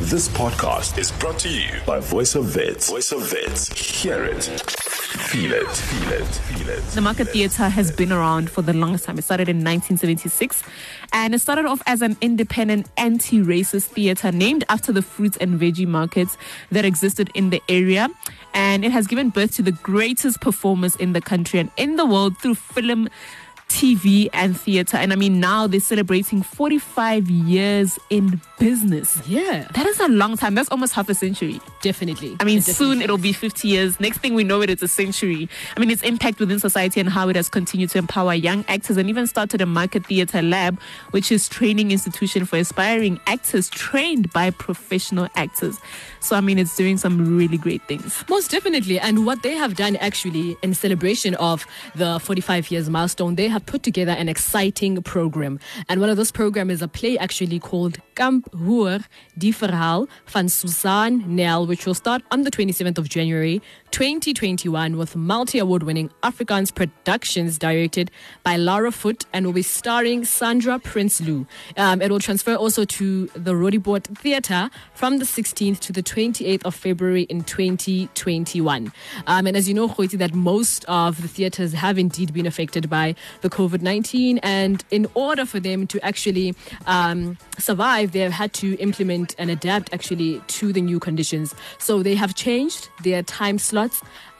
This podcast is brought to you by Voice of Wits. Voice of Wits. Hear it. Feel it. Feel it. Feel it. The Market Theatre has been around for the longest time. It started in 1976 and it started off as an independent anti racist theatre named after the fruits and veggie markets that existed in the area. And it has given birth to the greatest performers in the country and in the world through film. TV and theater. And I mean, now they're celebrating 45 years in business. Yeah, That is a long time. That's almost half a century. Definitely. I mean, It soon it'll be 50 years. Next thing we know it, it's a century. I mean, its impact within society and how it has continued to empower young actors and even started a market theatre lab, which is training institution for aspiring actors trained by professional actors. So, I mean, it's doing some really great things. Most definitely. And what they have done actually in celebration of the 45 years milestone, they have put together an exciting program. And one of those programs is a play actually called Kamp Hoer Die Verhaal van Susan Nel, which will start on the 27th of January 2021 with multi award winning Afrikaans productions directed by Lara Foot and will be starring Sandra Prinsloo. Um, it will transfer also to the Rodibort Theatre from the 16th to the 28th of February in 2021. Um, and as you know, Khoiti, that most of the theatres have indeed been affected by the COVID 19. And in order for them to actually um, survive, they have had to implement and adapt actually to the new conditions. So they have changed their time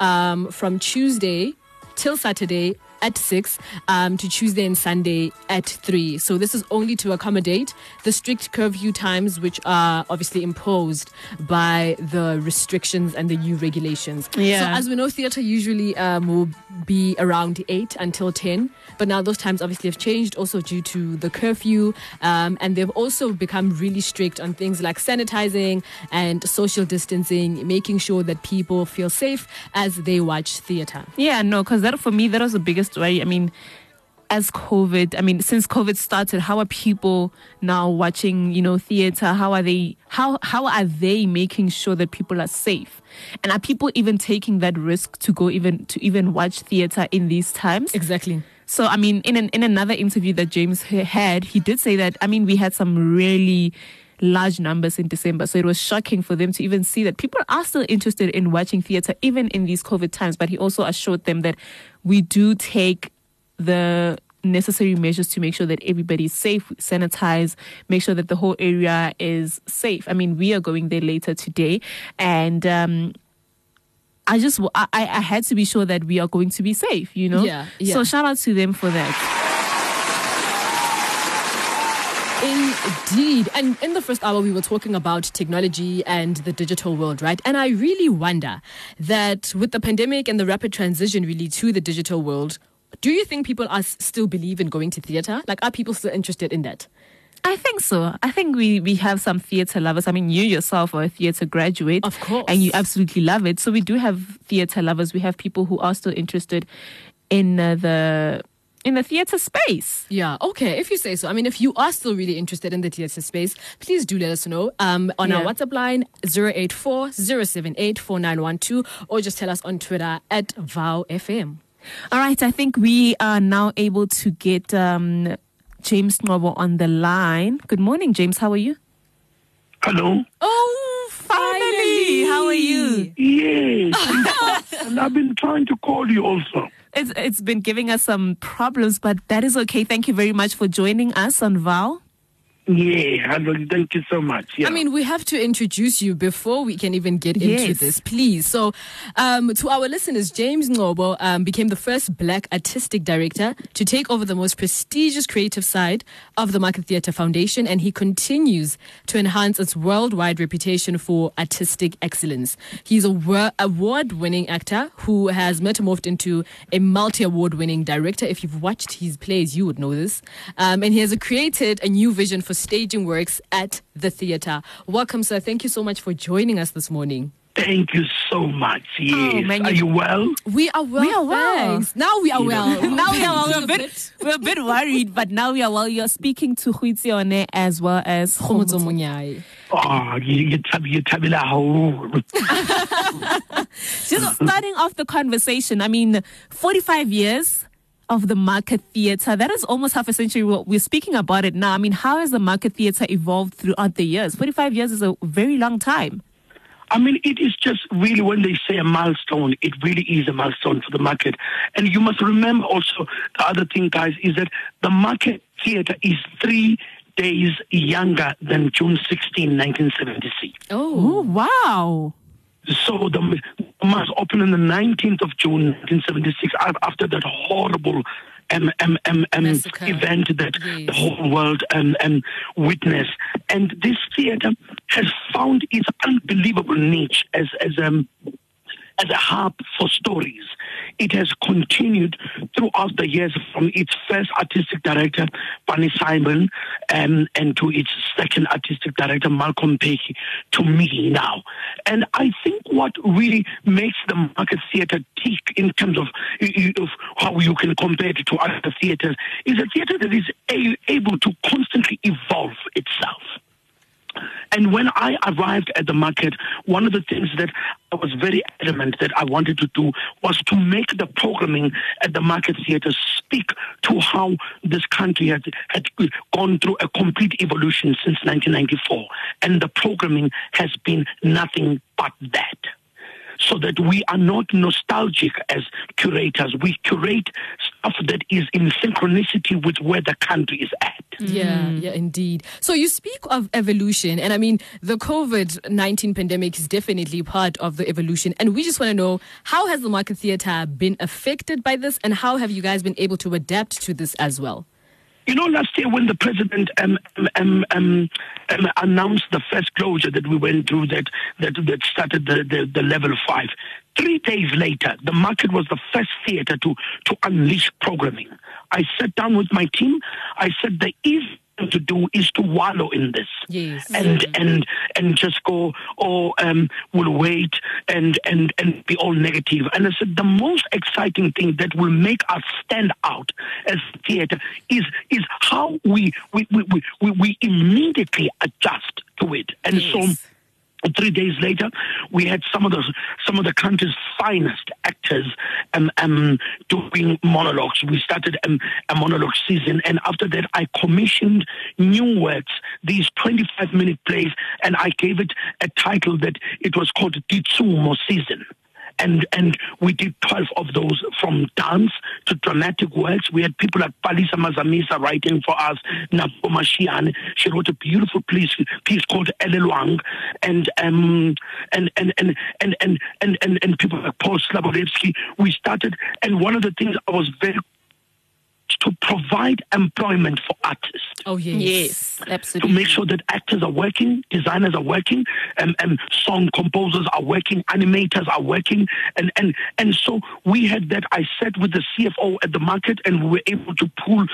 um, from Tuesday till Saturday at 6 um, to Tuesday and Sunday at 3. So this is only to accommodate the strict curfew times, which are obviously imposed by the restrictions and the new regulations. Yeah. So as we know, theatre usually um, will be around 8 until 10, but now those times obviously have changed also due to the curfew, um, and they've also become really strict on things like sanitizing and social distancing, making sure that people feel safe as they watch theatre. Yeah, no, because that for me, that was the biggest worry. I mean, as COVID, I mean, since COVID started, how are people now watching, you know, theater? How are they, how, how are they making sure that people are safe? And are people even taking that risk to go even, to even watch theater in these times? Exactly. So, I mean, in an, in another interview that James had, he did say that, I mean, we had some really large numbers in December. So it was shocking for them to even see that people are still interested in watching theater, even in these COVID times. But he also assured them that we do take the necessary measures to make sure that everybody is safe, sanitize, make sure that the whole area is safe. I mean, we are going there later today. And, um, I just I, I I had to be sure that we are going to be safe, you know. Yeah, yeah. So shout out to them for that. Indeed. And in the first hour, we were talking about technology and the digital world, right? And I really wonder that with the pandemic and the rapid transition really to the digital world, do you think people are still believe in going to theater? Like, are people still interested in that? I think so. I think we we have some theater lovers. I mean, you yourself are a theater graduate, Of course. and you absolutely love it. So we do have theater lovers. We have people who are still interested in uh, the in the theater space. Yeah, okay, if you say so. I mean, if you are still really interested in the theatre space, please do let us know um, on our WhatsApp line 084 078 or just tell us on Twitter at VowFM. All right, I think we are now able to get um, James Ngcobo on the line. Good morning, James. How are you? Hello. Oh, Finally, how are you? Yes. and I've been trying to call you also. It's it's been giving us some problems, but that is okay. Thank you very much for joining us on Val. Yeah, hello. Thank you so much. Yeah. I mean, we have to introduce you before we can even get into this, please. So, um, to our listeners, James Ngcobo um, became the first black artistic director to take over the most prestigious creative side of the Market Theatre Foundation, and he continues to enhance its worldwide reputation for artistic excellence. He's a wor- award winning actor who has metamorphed into a multi award winning director. If you've watched his plays, you would know this. Um, and he has created a new vision for staging works at the theatre. Welcome, sir. Thank you so much for joining us this morning. Thank you so much. Oh, yes. man, Are you- you well? We are well. We are well. thanks. Now we are well. now we are we're a A bit we're a bit worried, but now we are well. You're speaking to Huitsione as well as Khomotso Khomotso. Munyai. Oh, you, you, tab- you tabila haholo. Just starting off the conversation. I mean, 45 years. Of the Market Theatre. That is almost half a century. What we're speaking about it now. I mean, how has the Market Theatre evolved throughout the years? 45 years is a very long time. I mean, it is just really when they say a milestone, it really is a milestone for the market. And you must remember also the other thing, guys, is that the market theater is three days younger than June 16, 1976. Oh, wow. So the mass opened on the 19th of June 1976 after that horrible um, um, um, event that yes. the whole world um, um, witnessed. And this theater has found its unbelievable niche as, as um, as a hub for stories. It has continued throughout the years from its first artistic director, Barney Simon, um, and to its second artistic director, Malcolm Purkey, to me now. And I think what really makes the market theater tick in terms of, of how you can compare it to other theaters is a theater that is a, able to constantly evolve itself. And when I arrived at the market, one of the things that I was very adamant that I wanted to do was to make the programming at the market theater speak to how this country had, had gone through a complete evolution since 1994. And the programming has been nothing but that so that we are not nostalgic as curators. We curate stuff that is in synchronicity with where the country is at. Yeah, yeah, indeed. So you speak of evolution, and I mean, the COVID 19 pandemic is definitely part of the evolution. And we just want to know how has the market theatre been affected by this, and how have you guys been able to adapt to this as well? You know, last year when the president um, um, um, um, announced the first closure that we went through, that that, that started the, the, the level five, three days later, the market was the first theater to to unleash programming. I sat down with my team. I said there is to do is to wallow in this yes. and mm. and and just go oh um we'll wait and and and be all negative and i said the most exciting thing that will make us stand out as theater is is how we we we we, we immediately adjust to it and yes. so Three days later, we had some of the some of the country's finest actors um, um, doing monologues. We started um, a monologue season, and after that, I commissioned new works, these 25 minute plays, and I gave it a title that it was called Ditsumo Season and and we did 12 of those from dance to dramatic works. We had people like Palisa Mazamisa writing for us, Napo Masheane. She wrote a beautiful piece, piece called Elelwang, and um and and and and and and and, people like Paul Slabolepszy. We started, and one of the things I was very to provide employment for artists. Oh, yes. Yes, absolutely. To make sure that actors are working, designers are working, and, and song composers are working, animators are working. And, and, and so we had that. I sat with the CFO at the market and we were able to pull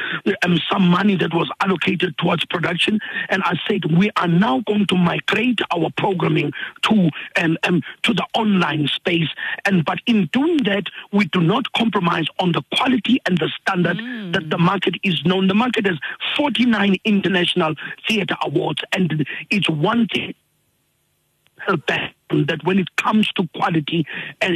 um, some money that was allocated towards production. And I said, we are now going to migrate our programming to, um, um, to the online space. And But in doing that, we do not compromise on the quality and the standard mm. That the market is known. The market has 49 international theater awards, and it's one thing that when it comes to quality at,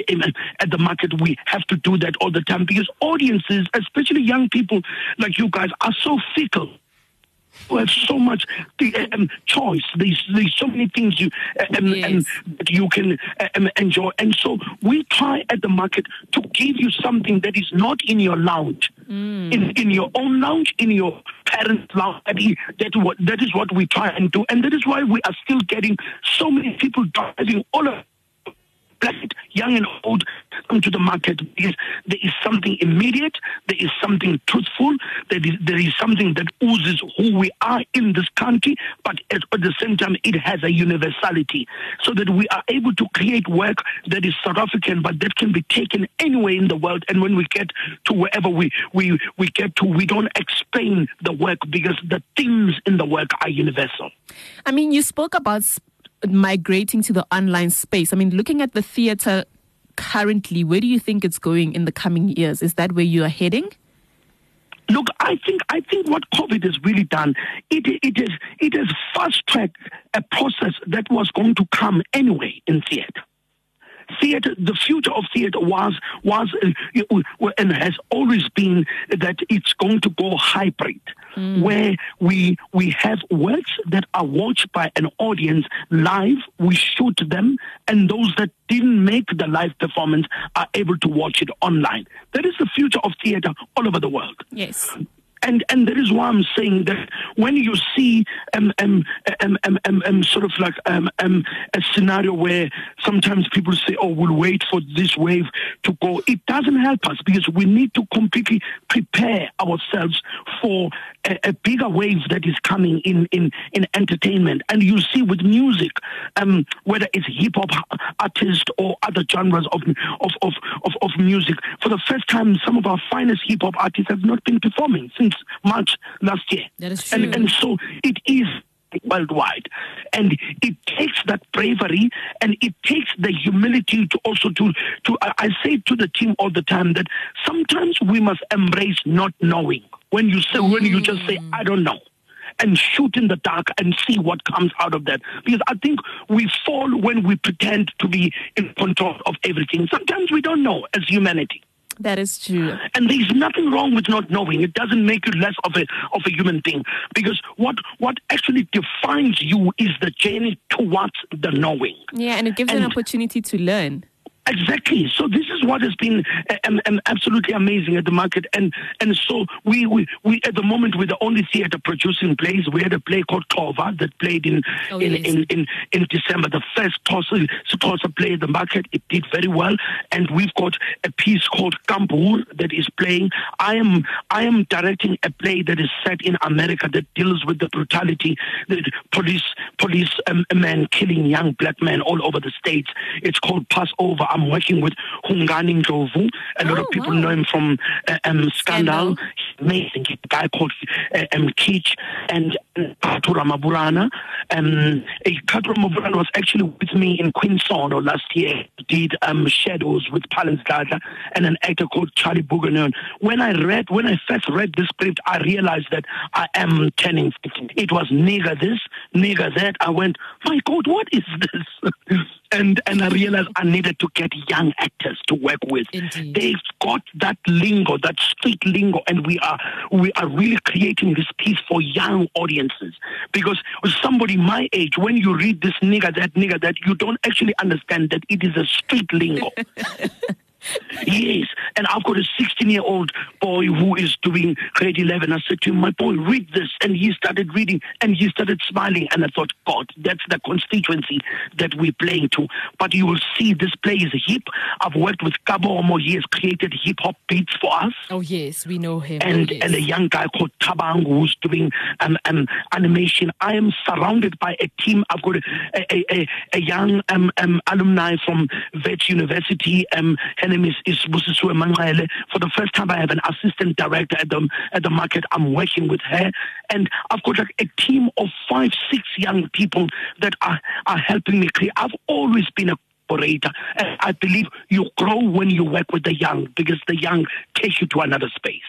at, the market, we have to do that all the time because audiences, especially young people like you guys, are so fickle who have so much um, choice. There's, there's so many things you um, yes. um, that you can um, enjoy. And so we try at the market to give you something that is not in your lounge, mm. in, in your own lounge, in your parents' lounge. That is, that, what, that is what we try and do. And that is why we are still getting so many people driving all of young and old, come to the market because there is something immediate, there is something truthful, there is, there is something that oozes who we are in this country, but at, at the same time, it has a universality so that we are able to create work that is South African, but that can be taken anywhere in the world. And when we get to wherever we, we, we get to, we don't explain the work because the themes in the work are universal. I mean, you spoke about migrating to the online space? I mean, looking at the theatre currently, where do you think it's going in the coming years? Is that where you are heading? Look, I think I think what COVID has really done, it it is it has fast tracked a process that was going to come anyway in theatre. Theater, the future of theater was was uh, and has always been that it's going to go hybrid, mm. where we we have works that are watched by an audience live. We shoot them, and those that didn't make the live performance are able to watch it online. That is the future of theater all over the world. Yes and and that is why I'm saying that when you see um um um um, um, um sort of like um, um a scenario where sometimes people say, "Oh, we'll wait for this wave to go," it doesn't help us because we need to completely prepare ourselves for a, a bigger wave that is coming in in in entertainment. And you see with music, um, whether it's hip hop artists or other genres of of, of of of music, for the first time, some of our finest hip hop artists have not been performing since since March last year. That is true. And, and so it is worldwide and it takes that bravery and it takes the humility to also to to I say to the team all the time that sometimes we must embrace not knowing when you say mm. when you just say I don't know and shoot in the dark and see what comes out of that. Because I think we fall when we pretend to be in control of everything. Sometimes we don't know as humanity. That is true. And there's nothing wrong with not knowing. It doesn't make you less of a of a human being. Because what what actually defines you is the journey towards the knowing. Yeah, and it gives and, an opportunity to learn. Exactly. So this is what has been um, um, absolutely amazing at the market, and and so we, we we at the moment we're the only theatre producing plays. We had a play called Tova that played in oh, in, yes. in, in, in December. The first Xhosa Xhosa play at the market. It did very well, and we've got a piece called Kamphoer that is playing. I am I am directing a play that is set in America that deals with the brutality, the police police um, men killing young black men all over the states. It's called Passover. I'm working with Hungani Ndlovu. A lot oh, of people wow. know him from uh, um, Scandal. Scandal. Amazing. a guy called uh, um, Keach and Katura Maburana. Um, Katura Maburana was actually with me in Queen Sono last year. Did um, Shadows with Pallance Dladla and an actor called Charlie Bouguenon. When I read, when I first read the script, I realized that I am turning 15. It was nigger this, nigger that. I went, my God, what is this? and and I realized I needed to get young actors to work with. Indeed. They've got that lingo, that street lingo, and we are we are really creating this piece for young audiences. Because somebody my age, when you read this nigger that nigger that, you don't actually understand that it is a street lingo. yes. And I've got a 16 year old boy who is doing grade 11. I said to him, My boy, read this. And he started reading and he started smiling. And I thought, God, that's the constituency that we're playing to. But you will see this play is hip. I've worked with Kabo Omo. He has created hip hop beats for us. Oh, yes, we know him. And, oh, yes. and a young guy called Tabang who's doing um, um, animation. I am surrounded by a team. I've got a, a, a, a young um, um, alumni from Wits University. Um, her name is is Busiswe Mangaele. For the first time, I have an assistant director at the at the market. I'm working with her, and I've got like a team of five, six young people that are are helping me create. I've always been a operator. And I believe you grow when you work with the young because the young take you to another space.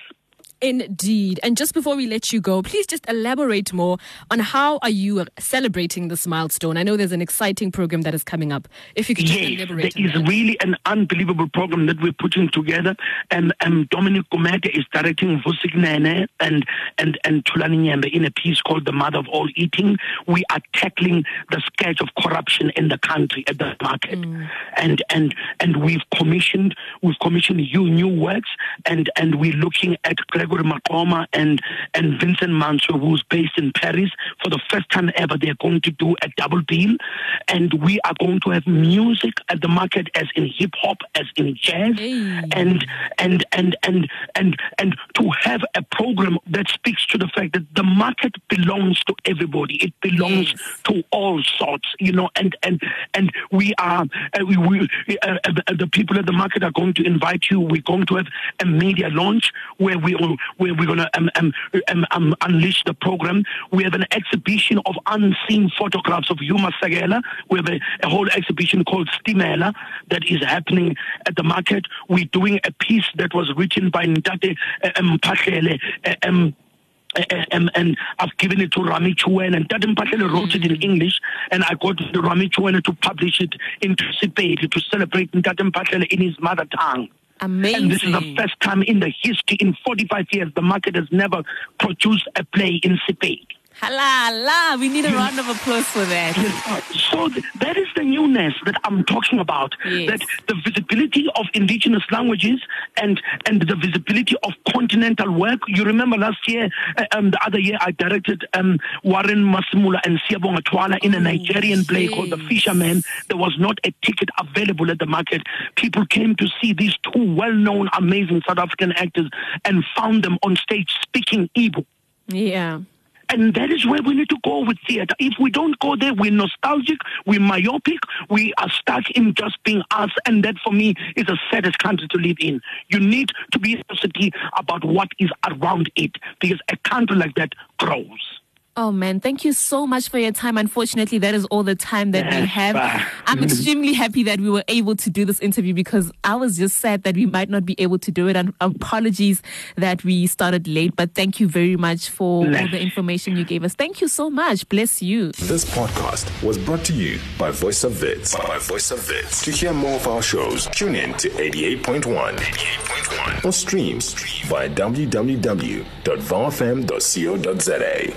Indeed. And just before we let you go, please just elaborate more on how are you celebrating this milestone? I know there's an exciting program that is coming up. If you could just yes, elaborate. There is really an unbelievable program that we're putting together. And um, Dominic Gomete is directing Vusi Kunene and and and Tulani Nyembe in a piece called The Mother of All Eating. We are tackling the scourge of corruption in the country at the market. Mm. And and and we've commissioned we've commissioned you new works and and we're looking at Gregory Maqoma and, and Vincent Mantsoe, who's based in Paris. For the first time ever, they're going to do a double deal. And we are going to have music at the market as in hip hop, as in jazz. Hey. And, and, and, and, and, and to have a program that speaks to the fact that the market belongs to everybody. It belongs yes. to all sorts, you know, and, and, and we are, uh, we, we uh, uh, the people at the market are going to invite you. We're going to have a media launch where we will where we're going to um, um, um, um, unleash the program. We have an exhibition of unseen photographs of Yuma Sagela. We have a, a whole exhibition called Stimela that is happening at the market. We're doing a piece that was written by Ndate uh, um, uh, um, um, and I've given it to Rami Chuen and Tadim Patel wrote mm. it in mm. English and I got Rami Chuen to publish it into Sepedi to celebrate Tadim Patel in his mother tongue. Amazing. And this is the first time in the history, in 45 years, the market has never produced a play in Halala. We need a round of applause for that. So th- that is the newness that I'm talking about. Yes. That the visibility of indigenous languages and and the visibility of continental work. You remember last year, uh, um, the other year, I directed um, Warren Masemula and Siyabonga Twala in a Nigerian play yes. called The Fisherman. There was not a ticket available at the market. People came to see these two well-known, amazing South African actors and found them on stage speaking Igbo. Yeah. And that is where we need to go with theater. If we don't go there, we're nostalgic, we're myopic, we are stuck in just being us. And that for me is the saddest country to live in. You need to be sensitive about what is around it because a country like that grows. Oh man, thank you so much for your time. Unfortunately, that is all the time that we have. I'm extremely happy that we were able to do this interview because I was just sad that we might not be able to do it. And apologies that we started late, but thank you very much for all the information you gave us. Thank you so much. Bless you. This podcast was brought to you by Voice of Wits. By Voice of Wits. To hear more of our shows, tune in to 88.1, 88.1 or stream via www.vowfm.co.za.